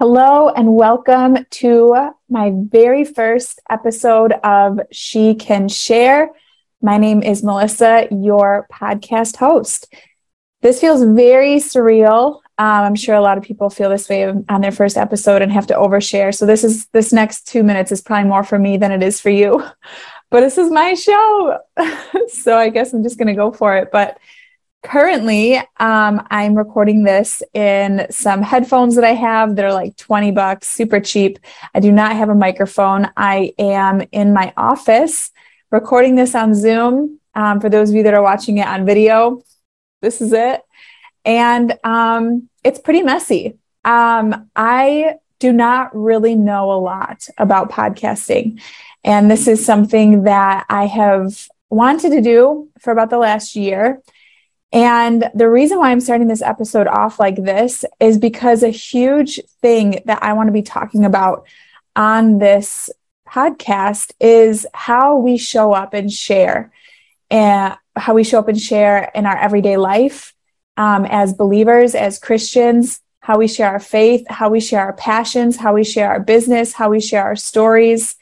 Hello, and welcome to my very first episode of She Can Share. My name is Melissa, your podcast host. This feels very surreal. Um, I'm sure a lot of people feel this way on their first episode and have to overshare. So this is this next two minutes is probably more for me than it is for you. But this is my show, so I guess I'm just going to go for it. But currently um, i'm recording this in some headphones that i have that are like 20 bucks super cheap. I do not have a microphone. I am in my office recording this on zoom um, for those of you that are watching it on video. This is it. And um, it's pretty messy. Um, i do not really know a lot about podcasting. And this is something that i have wanted to do for about the last year and the reason why I'm starting this episode off like this is because a huge thing that I want to be talking about on this podcast is how we show up and share and how we show up and share in our everyday life um, as believers, as Christians, how we share our faith, how we share our passions, how we share our business, how we share our stories.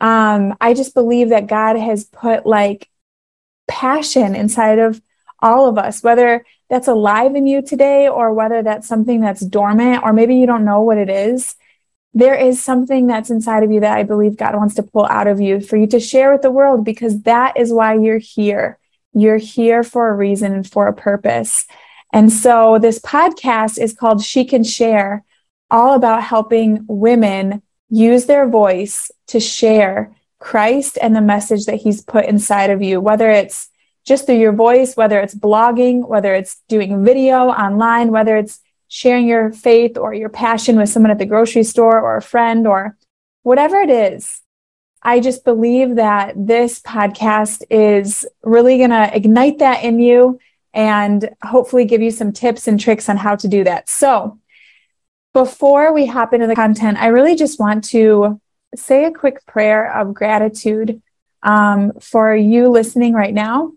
Um, I just believe that God has put like passion inside of all of us, whether that's alive in you today or whether that's something that's dormant or maybe you don't know what it is. There is something that's inside of you that I believe God wants to pull out of you for you to share with the world because that is why you're here. You're here for a reason and for a purpose. And so this podcast is called She Can Share, all about helping women use their voice to share Christ and the message that he's put inside of you, whether it's just through your voice, whether it's blogging, whether it's doing video online, whether it's sharing your faith or your passion with someone at the grocery store or a friend or whatever it is. I just believe that this podcast is really going to ignite that in you and hopefully give you some tips and tricks on how to do that. So, before we hop into the content, I really just want to say a quick prayer of gratitude um, for you listening right now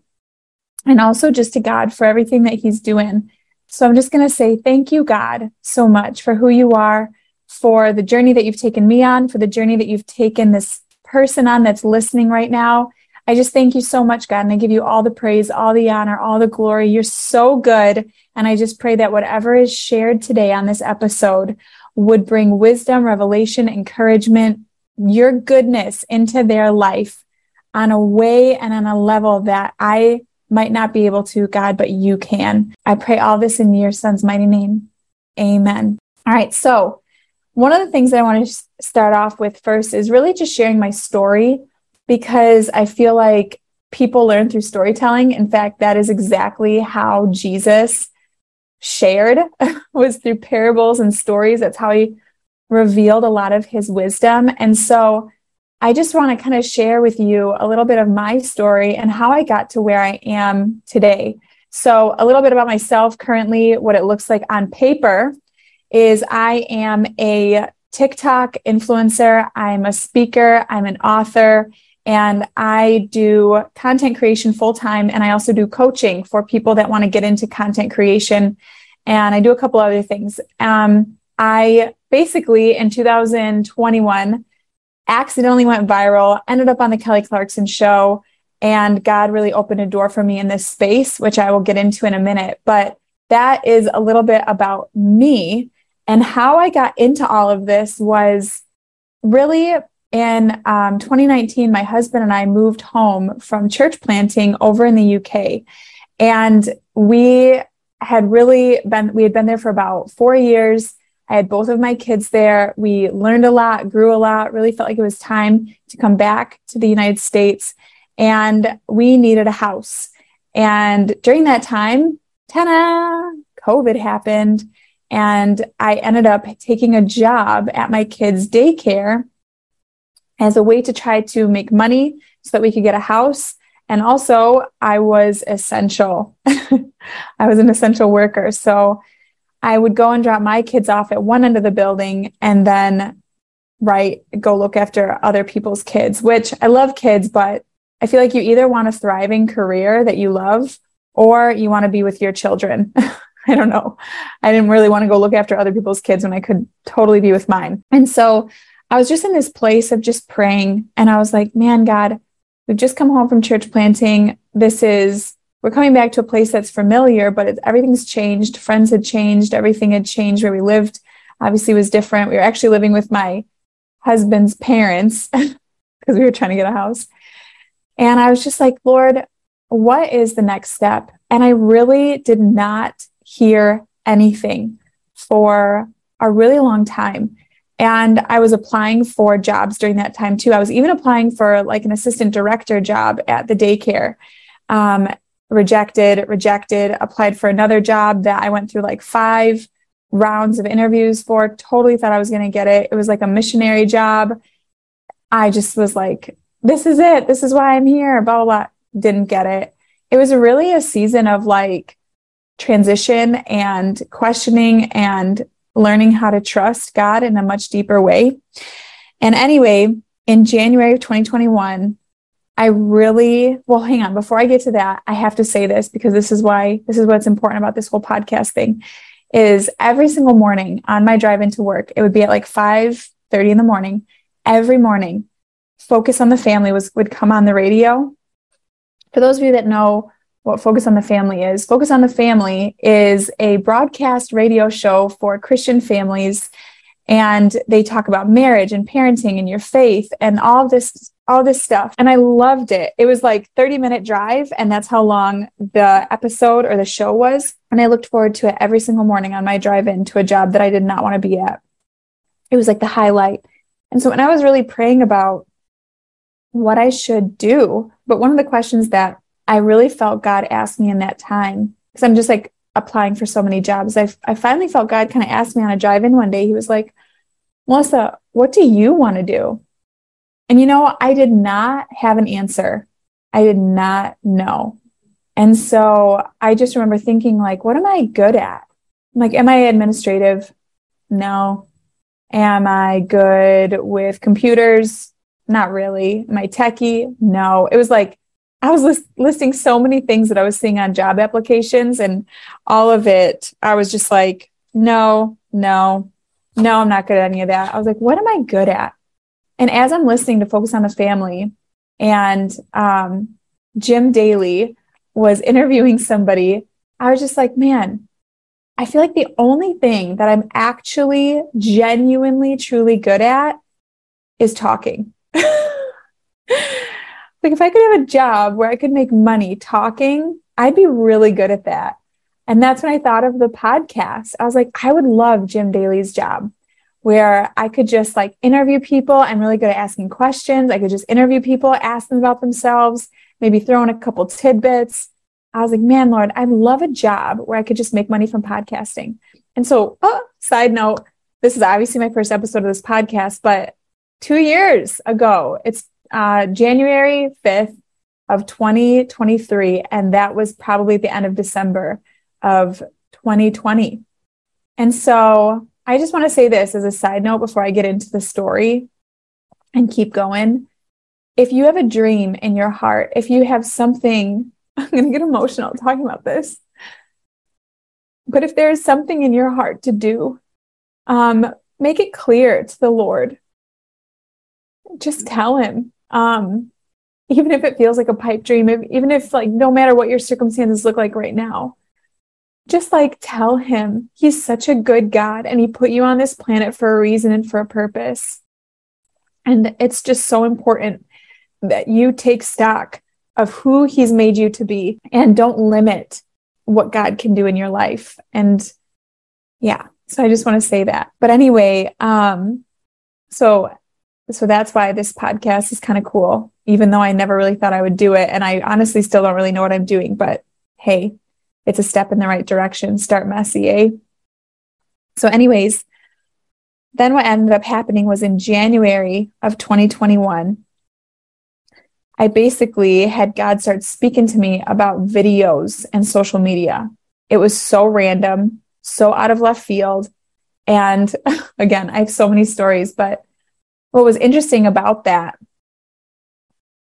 and also just to God for everything that He's doing. So I'm just going to say thank you, God, so much for who you are, for the journey that you've taken me on, for the journey that you've taken this person on that's listening right now. I just thank you so much, God, and I give you all the praise, all the honor, all the glory. You're so good. And I just pray that whatever is shared today on this episode would bring wisdom, revelation, encouragement, your goodness into their life on a way and on a level that I might not be able to, God, but you can. I pray all this in your son's mighty name. Amen. All right. So, one of the things that I want to start off with first is really just sharing my story because I feel like people learn through storytelling. In fact, that is exactly how Jesus shared was through parables and stories. That's how he revealed a lot of his wisdom. And so I just want to kind of share with you a little bit of my story and how I got to where I am today. So, a little bit about myself currently, what it looks like on paper is I am a TikTok influencer, I'm a speaker, I'm an author, and I do content creation full time. And I also do coaching for people that want to get into content creation. And I do a couple other things. Um, I basically in 2021 accidentally went viral, ended up on the Kelly Clarkson show, and God really opened a door for me in this space, which I will get into in a minute. But that is a little bit about me. And how I got into all of this was really in um, 2019, my husband and I moved home from church planting over in the UK. And we had really been, we had been there for about four years. I had both of my kids there. We learned a lot, grew a lot, really felt like it was time to come back to the United States. And we needed a house. And during that time, ta COVID happened. And I ended up taking a job at my kids' daycare as a way to try to make money so that we could get a house. And also, I was essential. I was an essential worker. So I would go and drop my kids off at one end of the building and then right go look after other people's kids, which I love kids, but I feel like you either want a thriving career that you love or you want to be with your children. I don't know. I didn't really want to go look after other people's kids when I could totally be with mine. And so I was just in this place of just praying. And I was like, man, God, we've just come home from church planting. This is, we're coming back to a place that's familiar, but it, everything's changed. Friends had changed. Everything had changed where we lived. Obviously, was different. We were actually living with my husband's parents because we were trying to get a house. And I was just like, Lord, what is the next step? And I really did not hear anything for a really long time. And I was applying for jobs during that time too. I was even applying for like an assistant director job at the daycare. Um, rejected, rejected, applied for another job that I went through like five rounds of interviews for. Totally thought I was going to get it. It was like a missionary job. I just was like, this is it. This is why I'm here. Blah, blah, blah. Didn't get it. It was really a season of like transition and questioning and learning how to trust God in a much deeper way. And anyway, in January of 2021, I really, well, hang on, before I get to that, I have to say this because this is why, this is what's important about this whole podcast thing is every single morning on my drive into work, it would be at like 5 30 in the morning, every morning, Focus on the Family was would come on the radio. For those of you that know what Focus on the Family is. Focus on the Family is a broadcast radio show for Christian families. And they talk about marriage and parenting and your faith and all this, all this stuff. And I loved it. It was like 30 minute drive. And that's how long the episode or the show was. And I looked forward to it every single morning on my drive in to a job that I did not want to be at. It was like the highlight. And so when I was really praying about what I should do, but one of the questions that I really felt God ask me in that time because I'm just like applying for so many jobs. I, I finally felt God kind of asked me on a drive in one day. He was like, Melissa, what do you want to do? And you know, I did not have an answer. I did not know. And so I just remember thinking, like, what am I good at? like, am I administrative? No. Am I good with computers? Not really. Am I techie? No. It was like, I was list- listing so many things that I was seeing on job applications, and all of it, I was just like, no, no, no, I'm not good at any of that. I was like, what am I good at? And as I'm listening to Focus on the Family, and um, Jim Daly was interviewing somebody, I was just like, man, I feel like the only thing that I'm actually genuinely, truly good at is talking. Like if I could have a job where I could make money talking, I'd be really good at that. And that's when I thought of the podcast. I was like, I would love Jim Daly's job where I could just like interview people. I'm really good at asking questions. I could just interview people, ask them about themselves, maybe throw in a couple tidbits. I was like, man, Lord, I'd love a job where I could just make money from podcasting. And so, oh, side note, this is obviously my first episode of this podcast, but two years ago, it's uh, January 5th of 2023. And that was probably the end of December of 2020. And so I just want to say this as a side note before I get into the story and keep going. If you have a dream in your heart, if you have something, I'm going to get emotional talking about this. But if there is something in your heart to do, um, make it clear to the Lord. Just tell him, um, even if it feels like a pipe dream, if, even if like no matter what your circumstances look like right now, just like tell him he's such a good God and he put you on this planet for a reason and for a purpose. And it's just so important that you take stock of who he's made you to be and don't limit what God can do in your life. And yeah, so I just want to say that. But anyway, um, so so that's why this podcast is kind of cool, even though I never really thought I would do it. And I honestly still don't really know what I'm doing, but hey, it's a step in the right direction. Start messy, eh? So, anyways, then what ended up happening was in January of 2021, I basically had God start speaking to me about videos and social media. It was so random, so out of left field. And again, I have so many stories, but what was interesting about that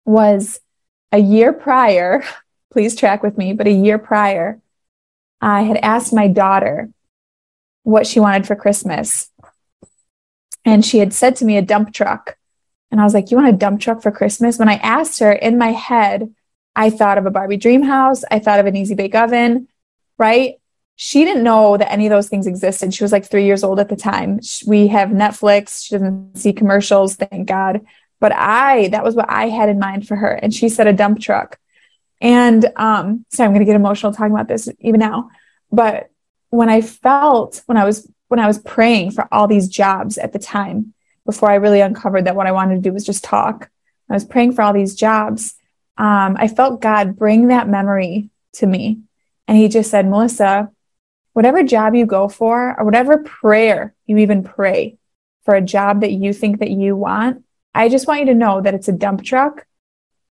was a year prior, please track with me, but a year prior, I had asked my daughter what she wanted for Christmas. And she had said to me a dump truck. And I was like, You want a dump truck for Christmas? When I asked her in my head, I thought of a Barbie dream house. I thought of an easy bake oven, right? She didn't know that any of those things existed. She was like three years old at the time. We have Netflix. She doesn't see commercials, thank God. But I, that was what I had in mind for her. And she said a dump truck. And um, sorry, I'm going to get emotional talking about this even now. But when I felt, when I was, when I was praying for all these jobs at the time, before I really uncovered that what I wanted to do was just talk, I was praying for all these jobs um, I felt God bring that memory to me. And he just said, Melissa, whatever job you go for, or whatever prayer you even pray for a job that you think that you want, I just want you to know that it's a dump truck.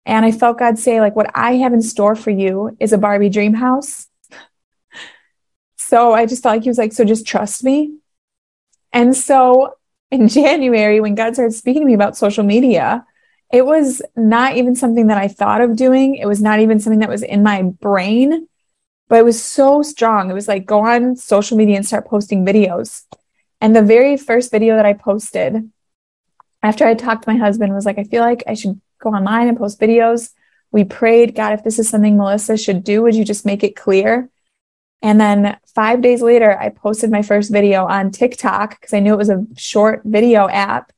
And I felt God say, like, what I have in store for you is a Barbie dream house. So I just felt like he was like, so just trust me. And so in January, when God started speaking to me about social media, it was not even something that I thought of doing. It was not even something that was in my brain, but it was so strong. It was like go on social media and start posting videos. And the very first video that I posted after I talked to my husband was like, I feel like I should go online and post videos. We prayed, God, if this is something Melissa should do, would you just make it clear? And then five days later, I posted my first video on TikTok because I knew it was a short video app.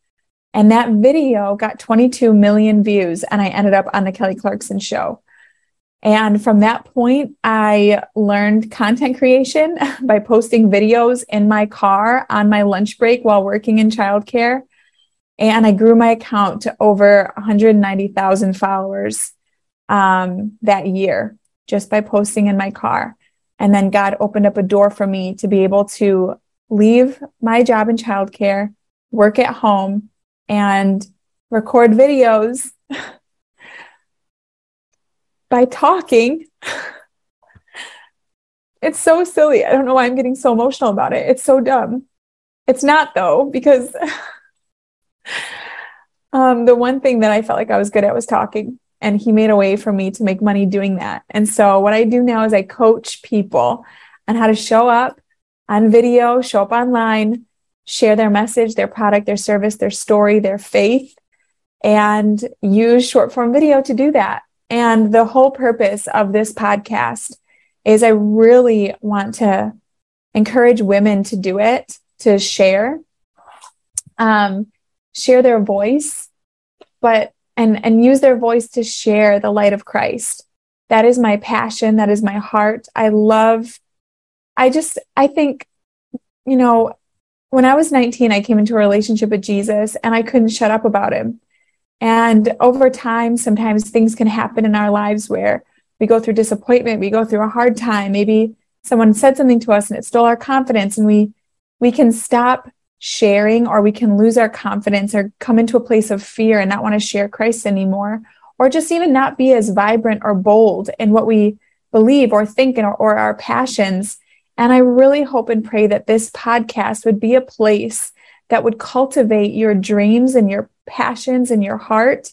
And that video got 22 million views, and I ended up on the Kelly Clarkson show. And from that point, I learned content creation by posting videos in my car on my lunch break while working in childcare. And I grew my account to over 190,000 followers um, that year just by posting in my car. And then God opened up a door for me to be able to leave my job in childcare, work at home, and record videos by talking. It's so silly. I don't know why I'm getting so emotional about it. It's so dumb. It's not though, because um, the one thing that I felt like I was good at was talking, and he made a way for me to make money doing that. And so, what I do now is I coach people on how to show up on video, show up online, share their message, their product, their service, their story, their faith, and use short form video to do that. And the whole purpose of this podcast is I really want to encourage women to do it, to share, um, share their voice, but and and use their voice to share the light of Christ. That is my passion. That is my heart. I love. I just I think, you know, when I was 19, I came into a relationship with Jesus and I couldn't shut up about him. And over time, sometimes things can happen in our lives where we go through disappointment, we go through a hard time. Maybe someone said something to us and it stole our confidence, and we we can stop sharing or we can lose our confidence or come into a place of fear and not want to share Christ anymore, or just even not be as vibrant or bold in what we believe or think or, or our passions and I really hope and pray that this podcast would be a place that would cultivate your dreams and your passions and your heart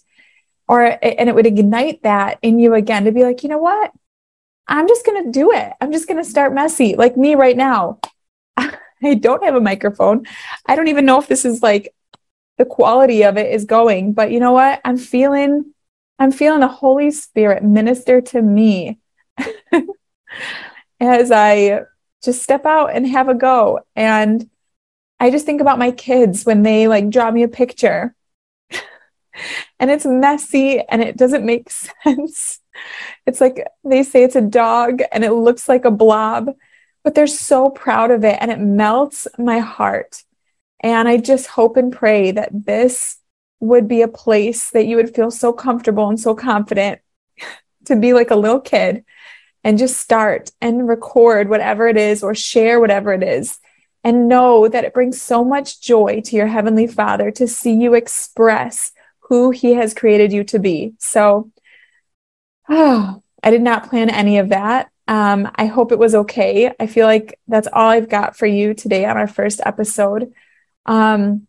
or and it would ignite that in you again to be like, you know what? I'm just going to do it. I'm just going to start messy like me right now. I don't have a microphone. I don't even know if this is like the quality of it is going, but you know what? I'm feeling I'm feeling the Holy Spirit minister to me as I just step out and have a go. And I just think about my kids when they like draw me a picture and it's messy and it doesn't make sense. It's like they say it's a dog and it looks like a blob, but they're so proud of it and it melts my heart. And I just hope and pray that this would be a place that you would feel so comfortable and so confident to be like a little kid and just start and record whatever it is or share whatever it is and know that it brings so much joy to your heavenly father to see you express who he has created you to be so oh, i did not plan any of that um, i hope it was okay. I feel like that's all i've got for you today on our first episode. Um,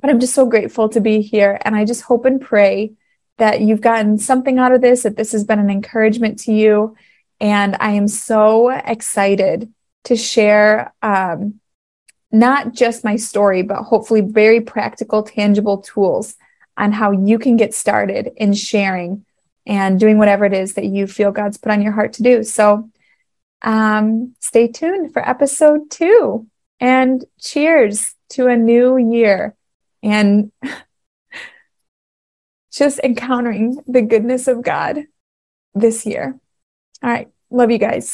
but i'm just so grateful to be here and i just hope and pray that you've gotten something out of this that this has been an encouragement to you And I am so excited to share um, not just my story, but hopefully very practical, tangible tools on how you can get started in sharing and doing whatever it is that you feel God's put on your heart to do. So um, stay tuned for episode two and cheers to a new year and just encountering the goodness of God this year. All right. Love you guys.